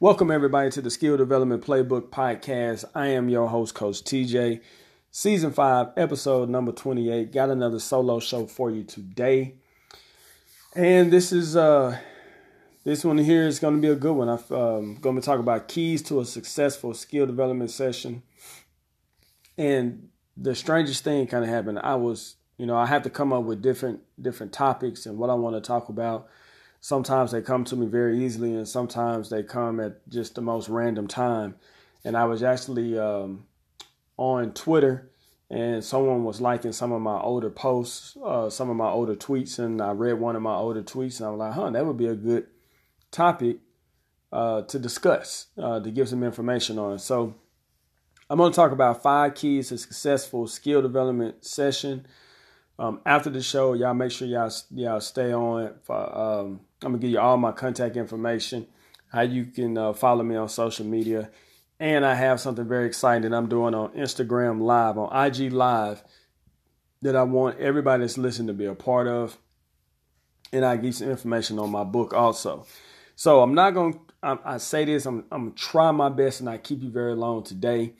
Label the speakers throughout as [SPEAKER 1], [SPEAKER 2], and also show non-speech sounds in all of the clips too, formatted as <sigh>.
[SPEAKER 1] Welcome, everybody, to the Skill Development Playbook Podcast. I am your host, Coach TJ. Season 5, episode number 28. Got another solo show for you today. And this is uh this one here is going to be a good one. I'm um, going to talk about keys to a successful skill development session. And the strangest thing kind of happened. I was, you know, I have to come up with different different topics and what I want to talk about sometimes they come to me very easily and sometimes they come at just the most random time. And i was actually um, on twitter and someone was liking some of my older posts uh, some of my older tweets and i read one of my older tweets and i was like huh that would be a good topic uh, to discuss uh, to give some information on. So i'm going to talk about five keys to successful skill development session um, after the show, y'all make sure y'all y'all stay on. For, um, I'm gonna give you all my contact information, how you can uh, follow me on social media, and I have something very exciting that I'm doing on Instagram Live, on IG Live, that I want everybody that's listening to be a part of, and I give some information on my book also. So I'm not gonna. I, I say this. I'm I'm try my best, and I keep you very long today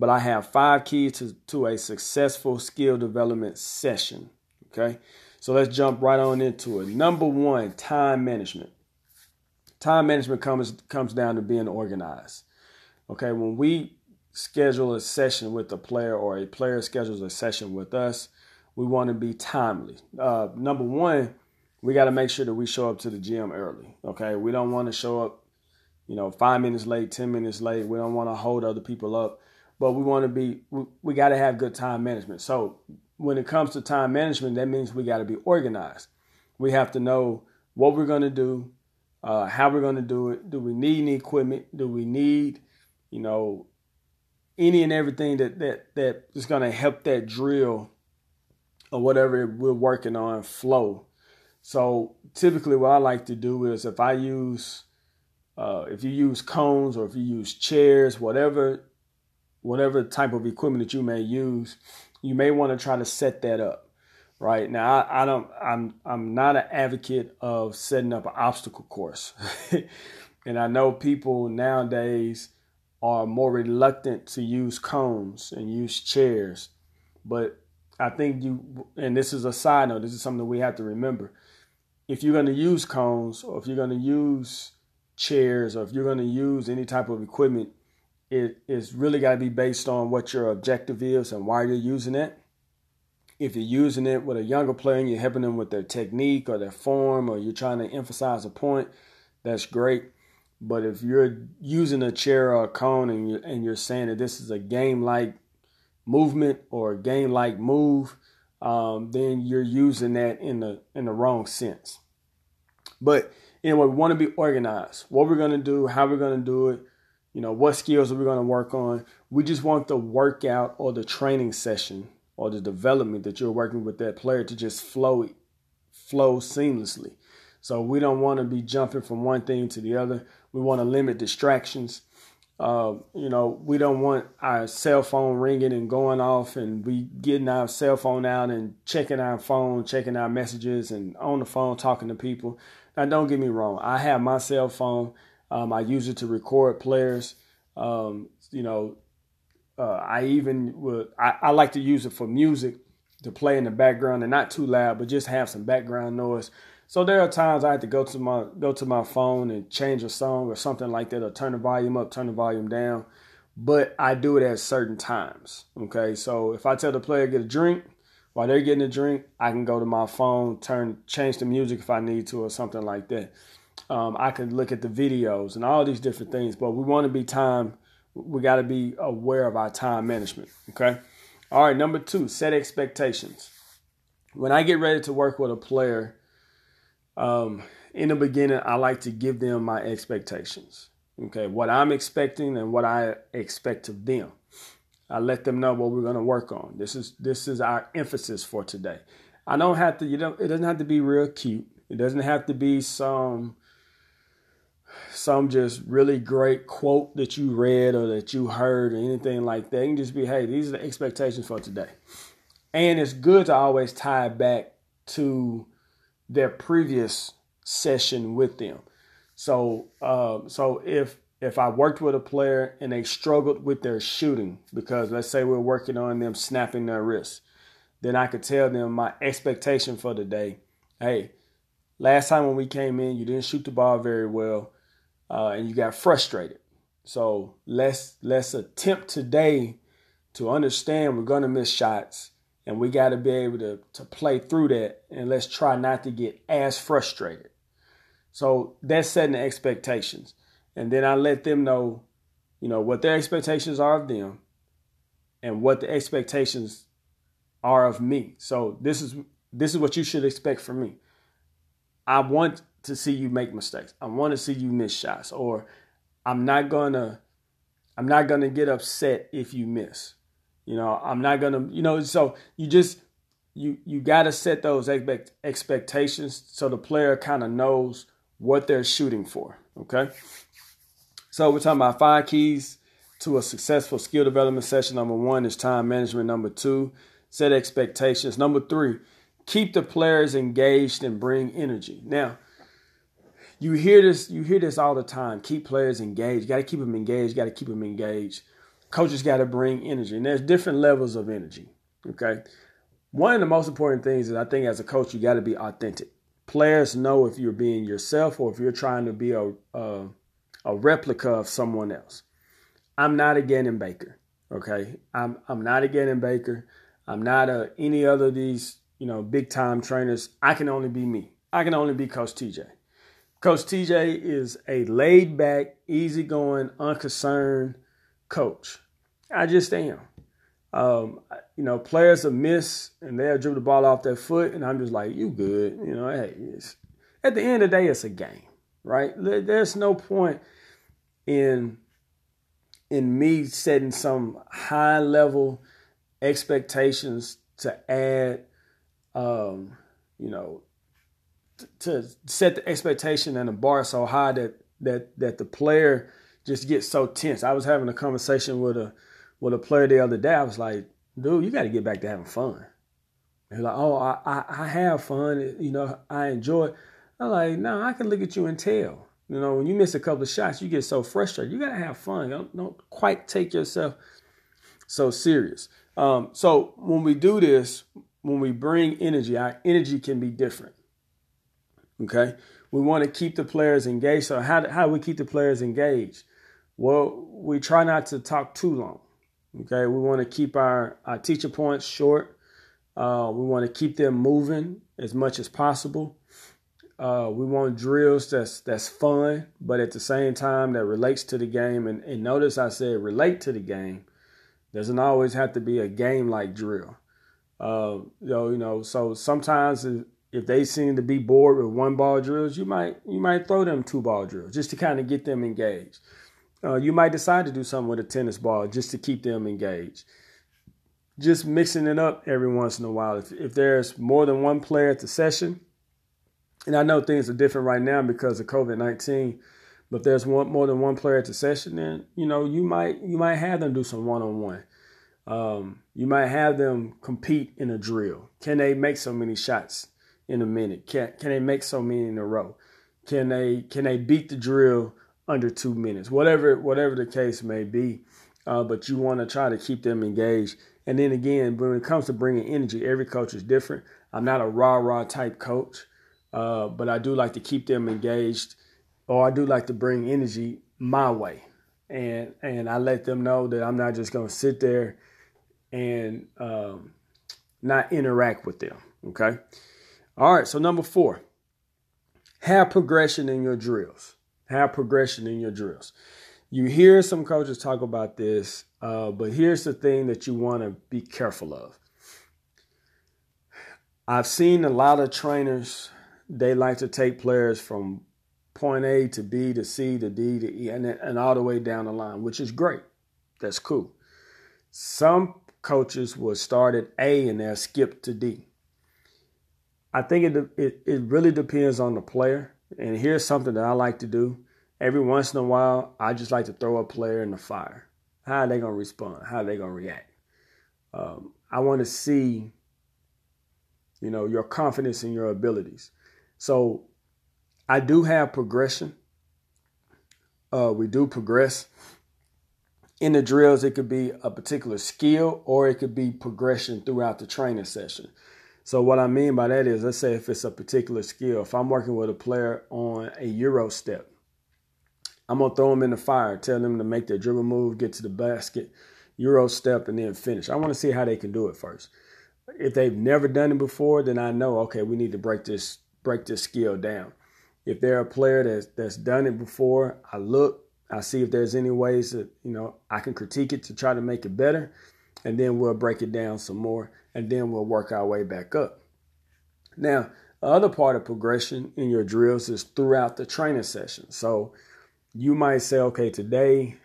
[SPEAKER 1] but I have five keys to, to a successful skill development session. Okay, so let's jump right on into it. Number one, time management. Time management comes comes down to being organized. Okay, when we schedule a session with a player or a player schedules a session with us, we want to be timely. Uh, number one, we got to make sure that we show up to the gym early. Okay, we don't want to show up, you know, five minutes late, ten minutes late. We don't want to hold other people up but we want to be we, we got to have good time management. So when it comes to time management that means we got to be organized. We have to know what we're going to do uh, how we're going to do it. Do we need any equipment? Do we need you know any and everything that that that is going to help that drill or whatever we're working on flow? So typically what i like to do is if i use uh, if you use cones or if you use chairs whatever whatever type of equipment that you may use, you may want to try to set that up. Right now, I, I don't. I'm. I'm not an advocate of setting up an obstacle course, <laughs> and I know people nowadays are more reluctant to use cones and use chairs. But I think you, and this is a side note, this is something we have to remember. If you're going to use cones or if you're going to use chairs or if you're going to use any type of equipment, it is really got to be based on what your objective is and why you're using it. If you're using it with a younger player and you're helping them with their technique or their form, or you're trying to emphasize a point, that's great. But if you're using a chair or a cone and you're, and you're saying that this is a game like movement or a game like move, um, then you're using that in the in the wrong sense. But anyway, we want to be organized. What we're going to do, how we're going to do it, you know, what skills are we going to work on? We just want the workout or the training session or the development that you're working with that player to just flow flow seamlessly. So we don't want to be jumping from one thing to the other. We want to limit distractions. Uh, you know, we don't want our cell phone ringing and going off, and we getting our cell phone out and checking our phone, checking our messages, and on the phone talking to people. Now, don't get me wrong. I have my cell phone um, I use it to record players. Um, you know, uh, I even would, I, I, like to use it for music to play in the background and not too loud, but just have some background noise. So there are times I have to go to my go to my phone and change a song or something like that, or turn the volume up, turn the volume down. But I do it at certain times. Okay, so if I tell the player get a drink, while they're getting a drink, I can go to my phone, turn change the music if I need to, or something like that. Um, I can look at the videos and all these different things, but we want to be time. We got to be aware of our time management. Okay. All right. Number two, set expectations. When I get ready to work with a player, um, in the beginning, I like to give them my expectations. Okay. What I'm expecting and what I expect of them. I let them know what we're going to work on. This is this is our emphasis for today. I don't have to. You know, it doesn't have to be real cute. It doesn't have to be some some just really great quote that you read or that you heard or anything like that. You can just be, hey, these are the expectations for today. And it's good to always tie back to their previous session with them. So, uh, so if if I worked with a player and they struggled with their shooting, because let's say we're working on them snapping their wrists, then I could tell them my expectation for the day. Hey, last time when we came in, you didn't shoot the ball very well, uh, and you got frustrated. So let's let's attempt today to understand we're gonna miss shots, and we got to be able to to play through that, and let's try not to get as frustrated. So that's setting the expectations. And then I let them know, you know, what their expectations are of them and what the expectations are of me. So this is this is what you should expect from me. I want to see you make mistakes. I want to see you miss shots or I'm not going to I'm not going to get upset if you miss. You know, I'm not going to, you know, so you just you you got to set those expect, expectations so the player kind of knows what they're shooting for. Okay. So we're talking about five keys to a successful skill development session. Number one is time management. Number two, set expectations. Number three, keep the players engaged and bring energy. Now, you hear this, you hear this all the time. Keep players engaged. Got to keep them engaged. Got to keep them engaged. Coaches got to bring energy, and there's different levels of energy. Okay, one of the most important things is I think as a coach you got to be authentic players know if you're being yourself or if you're trying to be a, a, a replica of someone else. I'm not a Ganon Baker. Okay, I'm I'm not a Ganon Baker. I'm not a any other of these you know big time trainers. I can only be me. I can only be Coach TJ. Coach TJ is a laid back, easygoing, unconcerned coach. I just am. Um, you know, players will miss and they'll dribble the ball off their foot, and I'm just like, you good. You know, hey, at the end of the day, it's a game, right? There's no point in in me setting some high level expectations to add, um, you know, to set the expectation and the bar so high that that that the player just gets so tense. I was having a conversation with a with a player the other day. I was like, dude, you got to get back to having fun. He's like, oh, I, I, I, have fun. You know, I enjoy it. I'm like, no, I can look at you and tell. You know, when you miss a couple of shots, you get so frustrated. You got to have fun. Don't, don't quite take yourself so serious. Um, so when we do this, when we bring energy, our energy can be different. Okay. We want to keep the players engaged. So how, how do we keep the players engaged? Well, we try not to talk too long. Okay, we want to keep our, our teacher points short. Uh, we want to keep them moving as much as possible. Uh, we want drills that's that's fun, but at the same time that relates to the game. And, and notice I said relate to the game. Doesn't always have to be a game like drill. Uh, you know, you know. So sometimes if they seem to be bored with one ball drills, you might you might throw them two ball drills just to kind of get them engaged. Uh, you might decide to do something with a tennis ball just to keep them engaged. Just mixing it up every once in a while. If, if there's more than one player at the session, and I know things are different right now because of COVID nineteen, but if there's one more than one player at the session, then you know you might you might have them do some one on one. You might have them compete in a drill. Can they make so many shots in a minute? Can can they make so many in a row? Can they can they beat the drill under two minutes, whatever whatever the case may be. Uh, but you want to try to keep them engaged. And then again, when it comes to bringing energy, every coach is different. I'm not a rah rah type coach, uh, but I do like to keep them engaged, or I do like to bring energy my way, and and I let them know that I'm not just going to sit there and um, not interact with them. Okay. All right. So number four, have progression in your drills. Have progression in your drills. You hear some coaches talk about this, uh, but here's the thing that you want to be careful of. I've seen a lot of trainers, they like to take players from point A to B to C to D to E and, and all the way down the line, which is great. That's cool. Some coaches will start at A and they'll skip to D. I think it, it, it really depends on the player. And here's something that I like to do. Every once in a while, I just like to throw a player in the fire. How are they going to respond? How are they going to react? Um, I want to see, you know, your confidence in your abilities. So I do have progression. uh, we do progress. In the drills, it could be a particular skill or it could be progression throughout the training session. So what I mean by that is, let's say if it's a particular skill, if I'm working with a player on a Euro step, I'm gonna throw them in the fire, tell them to make their dribble move, get to the basket, Euro step, and then finish. I want to see how they can do it first. If they've never done it before, then I know okay, we need to break this break this skill down. If they're a player that's that's done it before, I look, I see if there's any ways that you know I can critique it to try to make it better, and then we'll break it down some more, and then we'll work our way back up. Now, the other part of progression in your drills is throughout the training session. So you might say, okay, today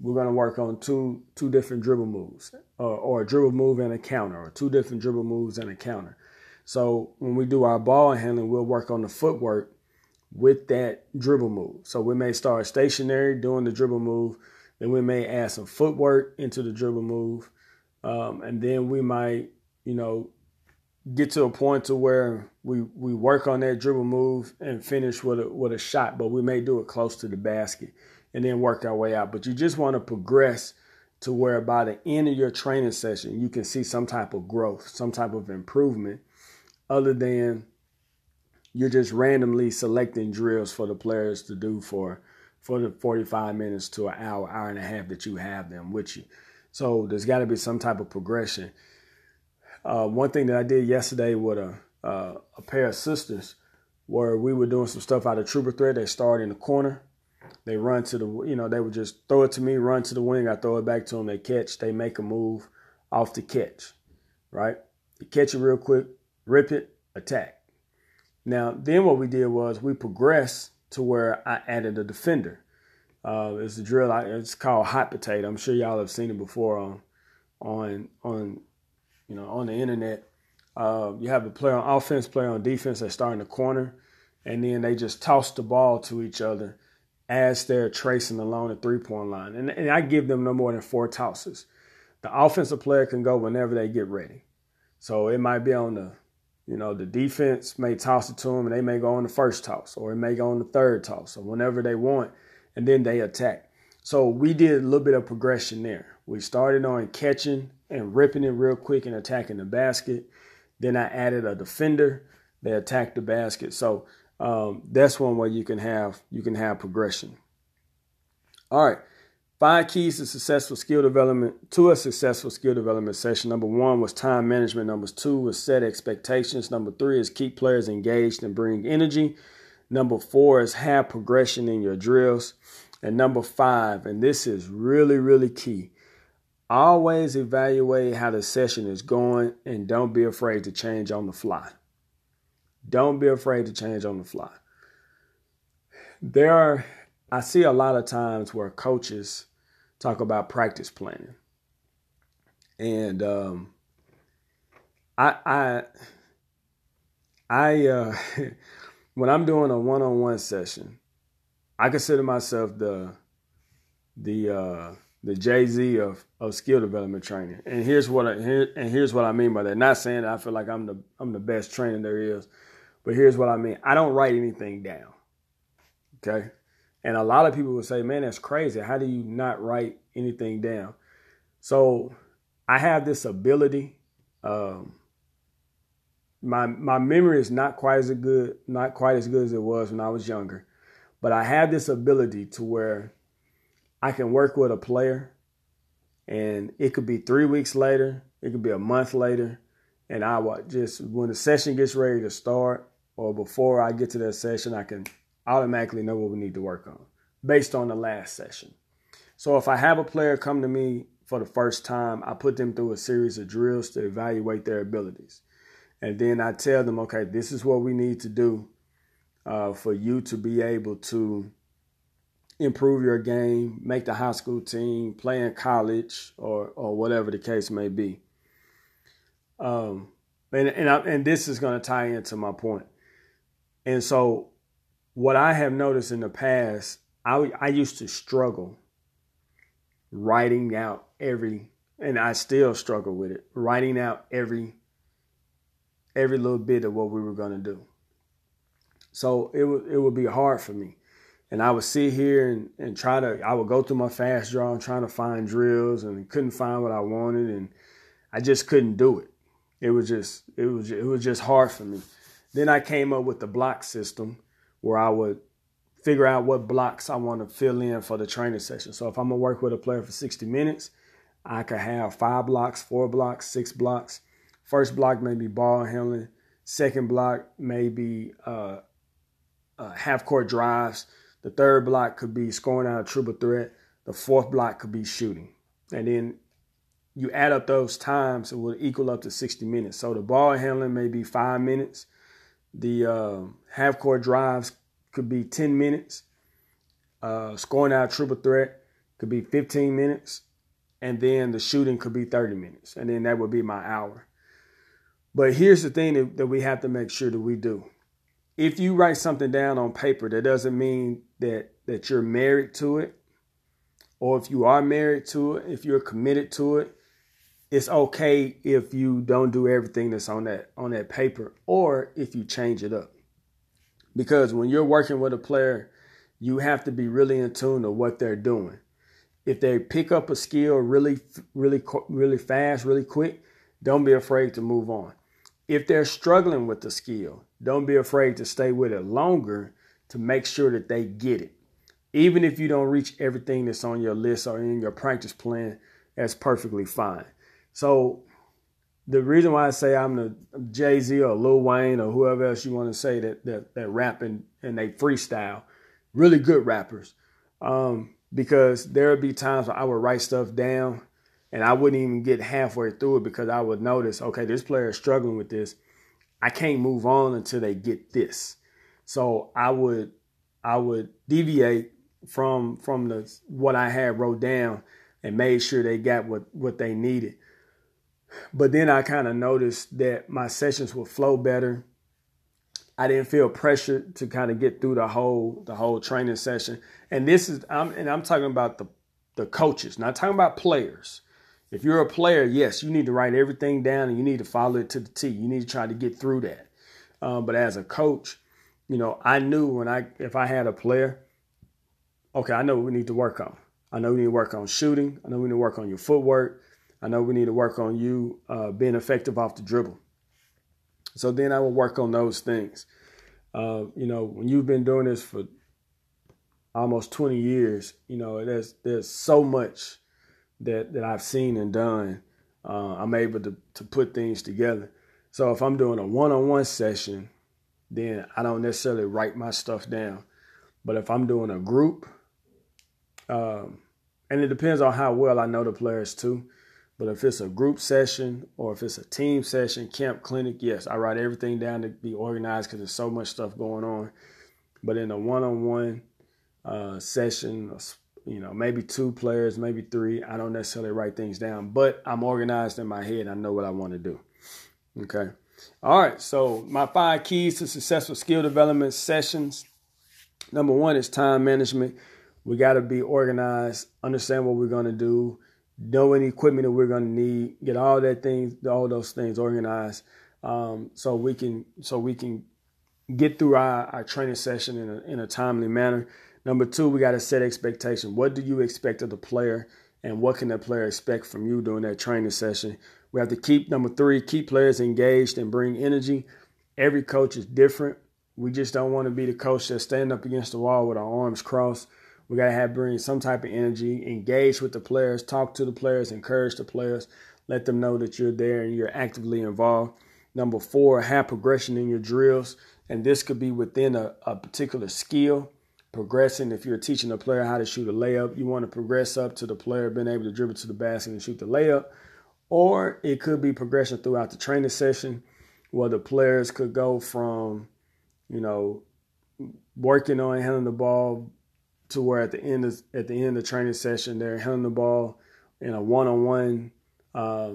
[SPEAKER 1] we're going to work on two two different dribble moves, or, or a dribble move and a counter, or two different dribble moves and a counter. So when we do our ball handling, we'll work on the footwork with that dribble move. So we may start stationary doing the dribble move, then we may add some footwork into the dribble move, um, and then we might, you know, get to a point to where we we work on that dribble move and finish with a with a shot, but we may do it close to the basket and then work our way out. But you just want to progress to where by the end of your training session you can see some type of growth, some type of improvement, other than you're just randomly selecting drills for the players to do for for the 45 minutes to an hour, hour and a half that you have them with you. So there's got to be some type of progression. Uh, one thing that I did yesterday with a uh, a pair of sisters, where we were doing some stuff out of triple threat. They start in the corner, they run to the, you know, they would just throw it to me, run to the wing. I throw it back to them. They catch. They make a move off the catch, right? They catch it real quick, rip it, attack. Now, then what we did was we progressed to where I added a defender. Uh, it's a drill. It's called hot potato. I'm sure y'all have seen it before on, on, on, you know, on the internet. Uh, you have a player on offense, player on defense that start in the corner, and then they just toss the ball to each other as they're tracing along the three point line. And, and I give them no more than four tosses. The offensive player can go whenever they get ready. So it might be on the, you know, the defense may toss it to them and they may go on the first toss or it may go on the third toss or whenever they want, and then they attack. So we did a little bit of progression there. We started on catching and ripping it real quick and attacking the basket. Then I added a defender. They attacked the basket. So um, that's one way you can have you can have progression. All right. Five keys to successful skill development to a successful skill development session. Number one was time management. Number two was set expectations. Number three is keep players engaged and bring energy. Number four is have progression in your drills. And number five, and this is really, really key, always evaluate how the session is going and don't be afraid to change on the fly. Don't be afraid to change on the fly. There are, I see a lot of times where coaches talk about practice planning. And um, I, I, <laughs> I, uh, <laughs> when I'm doing a one-on-one session, I consider myself the, the, uh, the Jay Z of, of skill development training. And here's what I, here, and here's what I mean by that. Not saying that I feel like I'm the I'm the best trainer there is, but here's what I mean. I don't write anything down. Okay. And a lot of people will say, man, that's crazy. How do you not write anything down? So I have this ability. Um, my my memory is not quite as good, not quite as good as it was when I was younger. But I have this ability to where I can work with a player and it could be three weeks later, it could be a month later, and I will just when the session gets ready to start, or before I get to that session, I can automatically know what we need to work on based on the last session. So if I have a player come to me for the first time, I put them through a series of drills to evaluate their abilities. And then I tell them, okay, this is what we need to do uh, for you to be able to improve your game, make the high school team, play in college, or or whatever the case may be. Um, and and I, and this is going to tie into my point. And so, what I have noticed in the past, I I used to struggle writing out every, and I still struggle with it, writing out every every little bit of what we were going to do. So it would it would be hard for me. And I would sit here and, and try to, I would go through my FastDraw and trying to find drills and couldn't find what I wanted. And I just couldn't do it. It was just, it was, it was just hard for me. Then I came up with the block system where I would figure out what blocks I want to fill in for the training session. So if I'm gonna work with a player for 60 minutes, I could have five blocks, four blocks, six blocks. First block may be ball handling. Second block may be uh, uh, half court drives. The third block could be scoring out a triple threat. The fourth block could be shooting. And then you add up those times, it will equal up to 60 minutes. So the ball handling may be five minutes. The uh, half court drives could be 10 minutes. Uh, scoring out triple threat could be 15 minutes. And then the shooting could be 30 minutes. And then that would be my hour. But here's the thing that, that we have to make sure that we do. If you write something down on paper, that doesn't mean that that you're married to it. Or if you are married to it, if you're committed to it, it's okay if you don't do everything that's on that on that paper or if you change it up. Because when you're working with a player, you have to be really in tune to what they're doing. If they pick up a skill really, really, really fast, really quick, don't be afraid to move on. If they're struggling with the skill, don't be afraid to stay with it longer to make sure that they get it. Even if you don't reach everything that's on your list or in your practice plan, that's perfectly fine. So the reason why I say I'm the Jay Z or Lil Wayne or whoever else you want to say that that that rap and, and they freestyle, really good rappers, um, because there would be times where I would write stuff down and I wouldn't even get halfway through it because I would notice, okay, this player is struggling with this. I can't move on until they get this. So I would I would deviate from from the what I had wrote down and made sure they got what what they needed. But then I kind of noticed that my sessions would flow better. I didn't feel pressured to kind of get through the whole the whole training session. And this is I'm and I'm talking about the the coaches, not talking about players. If you're a player, yes, you need to write everything down and you need to follow it to the T. You need to try to get through that. Um, but as a coach, you know, I knew when I if I had a player, okay, I know we need to work on. I know we need to work on shooting. I know we need to work on your footwork. I know we need to work on you uh, being effective off the dribble. So then I will work on those things. Uh, you know, when you've been doing this for almost 20 years, you know, there's there's so much that that I've seen and done. Uh, I'm able to to put things together. So if I'm doing a one-on-one session, then I don't necessarily write my stuff down. But if I'm doing a group, um, and it depends on how well I know the players too. But if it's a group session or if it's a team session, camp, clinic, yes, I write everything down to be organized because there's so much stuff going on. But in a one-on-one uh, session, you know, maybe two players, maybe three, I don't necessarily write things down, but I'm organized in my head. I know what I want to do. Okay. All right. So my five keys to successful skill development sessions. Number one is time management. We got to be organized, understand what we're going to do know any equipment that we're going to need, get all that things, all those things organized, um, so we can so we can get through our, our training session in a, in a timely manner. Number two, we got to set expectation. What do you expect of the player, and what can the player expect from you during that training session? We have to keep number three, keep players engaged and bring energy. Every coach is different. We just don't want to be the coach that's standing up against the wall with our arms crossed. We got to have bring some type of energy, engage with the players, talk to the players, encourage the players, let them know that you're there and you're actively involved. Number four, have progression in your drills. And this could be within a, a particular skill. Progressing, if you're teaching a player how to shoot a layup, you want to progress up to the player being able to dribble to the basket and shoot the layup. Or it could be progression throughout the training session where the players could go from, you know, working on handling the ball, to where at the end of at the end of the training session they're handling the ball in a one-on-one uh,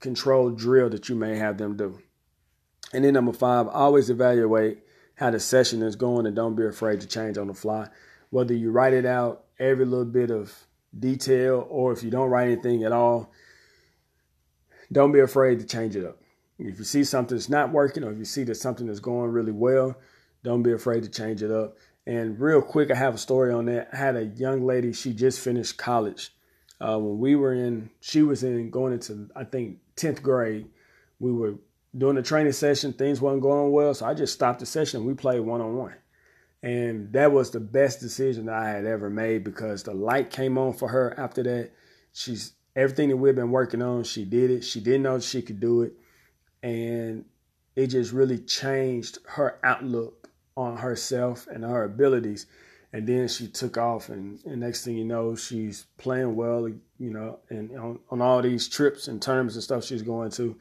[SPEAKER 1] controlled drill that you may have them do. And then number five, always evaluate how the session is going and don't be afraid to change on the fly. Whether you write it out every little bit of detail or if you don't write anything at all, don't be afraid to change it up. If you see something that's not working or if you see that something is going really well, don't be afraid to change it up And real quick, I have a story on that. I had a young lady, she just finished college. Uh, when we were in, she was in going into, I think, 10th grade. We were doing the training session. Things weren't going well. So I just stopped the session. We played one on one. And that was the best decision I had ever made because the light came on for her after that. She's everything that we've been working on, she did it. She didn't know she could do it. And it just really changed her outlook on herself and her abilities. And then she took off, and, and next thing you know, she's playing well, you know, and on, on all these trips and tournaments and stuff she's going to.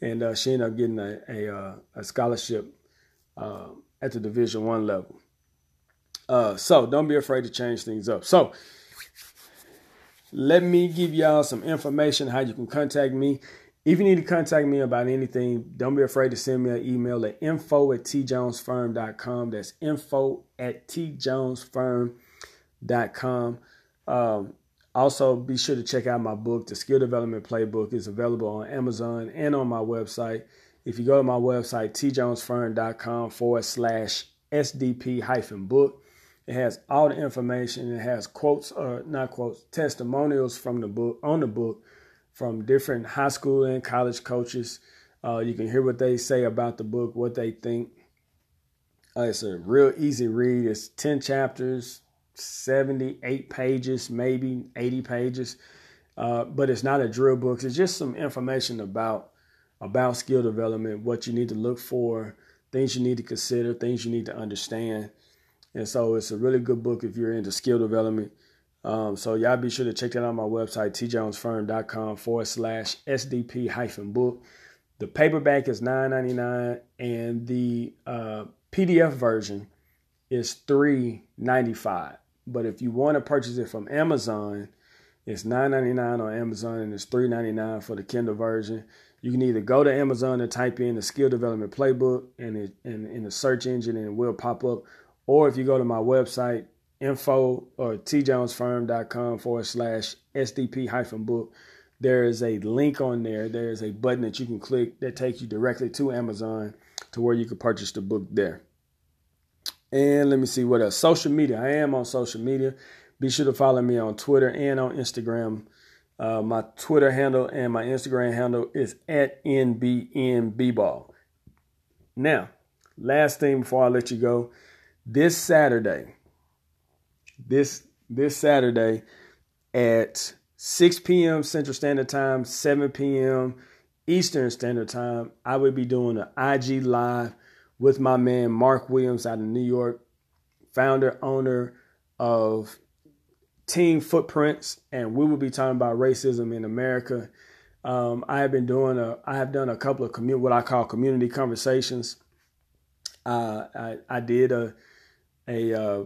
[SPEAKER 1] And uh, she ended up getting a, a, uh, a scholarship uh, at the Division One level. Uh, so don't be afraid to change things up. So let me give y'all some information how you can contact me. If you need to contact me about anything, don't be afraid to send me an email at info at tjonesfirm.com. That's info at tjonesfirm.com. Um, also, be sure to check out my book, The Skill Development Playbook. is available on Amazon and on my website. If you go to my website, tjonesfirm.com forward slash SDP hyphen book, it has all the information. It has quotes, or not quotes, testimonials from the book on the book from different high school and college coaches. Uh, you can hear what they say about the book, what they think. Uh, it's a real easy read. It's 10 chapters, 78 pages, maybe 80 pages. Uh, but it's not a drill book. It's just some information about about skill development, what you need to look for, things you need to consider, things you need to understand. And so it's a really good book if you're into skill development. Um, so y'all be sure to check that out on my website, tjonesfirm.com forward slash SDP hyphen book. The paperback is $9.99 and the uh, PDF version is $3.95. But if you want to purchase it from Amazon, it's $9.99 on Amazon and it's $3.99 for the Kindle version. You can either go to Amazon and type in the skill development playbook and it, in, in the search engine and it will pop up. Or if you go to my website, info uh, or tjonesfirm.com forward slash SDP hyphen book. There is a link on there. There is a button that you can click that takes you directly to Amazon to where you can purchase the book there. And let me see what else. Social media. I am on social media. Be sure to follow me on Twitter and on Instagram. Uh, my Twitter handle and my Instagram handle is at NBNBball. Now, last thing before I let you go, this Saturday, this this Saturday at 6 p.m. Central Standard Time, 7 p.m. Eastern Standard Time, I will be doing an IG live with my man Mark Williams out of New York, founder owner of Team Footprints, and we will be talking about racism in America. Um, I have been doing a, I have done a couple of commu- what I call community conversations. Uh, I, I did a, a uh,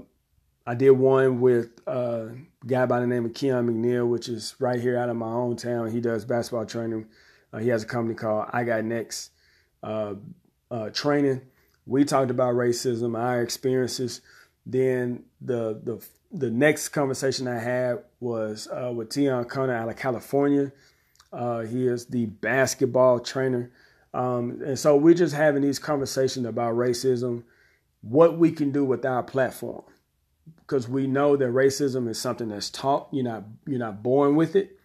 [SPEAKER 1] I did one with a guy by the name of Keon McNeil, which is right here out of my hometown. He does basketball training. Uh, he has a company called I Got Next uh, uh, Training. We talked about racism, our experiences. Then the the the next conversation I had was uh, with Tion Connor out of California. Uh, he is the basketball trainer. Um, and so we're just having these conversations about racism, what we can do with our platform because we know that racism is something that's taught. You're not you're not born with it.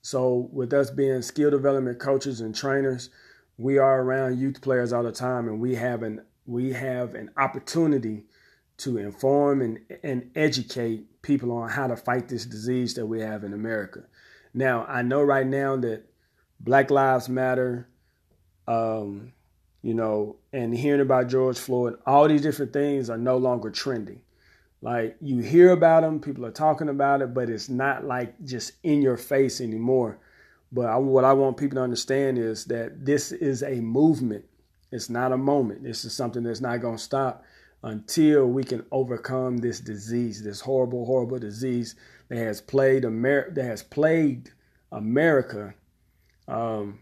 [SPEAKER 1] So with us being skill development coaches and trainers, we are around youth players all the time, and we have an we have an opportunity to inform and, and educate people on how to fight this disease that we have in America. Now, I know right now that Black Lives Matter, um, you know, and hearing about George Floyd, all these different things are no longer trending. Like you hear about them, people are talking about it, but it's not like just in your face anymore. But I, what I want people to understand is that this is a movement. It's not a moment. This is something that's not going to stop until we can overcome this disease, this horrible, horrible disease that has plagued America, that has plagued America, um,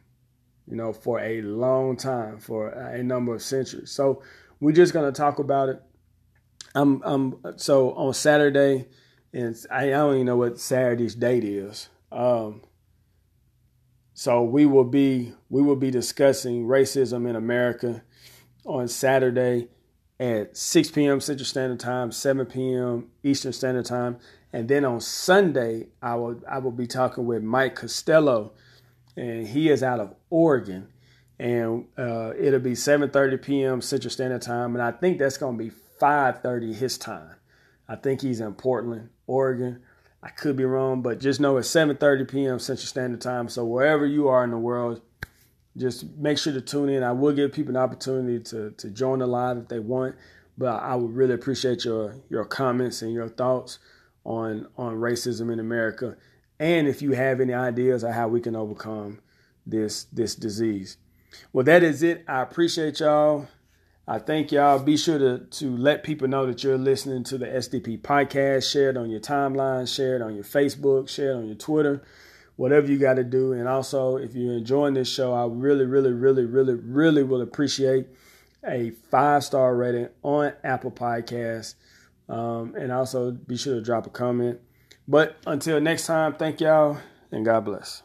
[SPEAKER 1] you know, for a long time, for a number of centuries. So we're just going to talk about it. I'm I'm so on Saturday, and I, don't even know what Saturday's date is. Um, so we will be we will be discussing racism in America on Saturday at 6 p.m. Central Standard Time, 7 p.m. Eastern Standard Time. And then on Sunday, I will I will be talking with Mike Costello, and he is out of Oregon, and uh, it'll be 7:30 p.m. Central Standard Time, and I think that's going to be 5:30 his time. I think he's in Portland, Oregon. I could be wrong, but just know it's 7:30 p.m. Central Standard Time. So wherever you are in the world, just make sure to tune in. I will give people an opportunity to to join the live if they want, but I would really appreciate your your comments and your thoughts on on racism in America, and if you have any ideas on how we can overcome this this disease. Well, that is it. I appreciate y'all. I thank y'all. Be sure to, to let people know that you're listening to the SDP podcast. Share it on your timeline, share it on your Facebook, share it on your Twitter whatever you got to do. And also, if you're enjoying this show, I really, really, really, really, really will appreciate a five star rating on Apple Podcasts. Um, and also be sure to drop a comment. But until next time, thank y'all and God bless.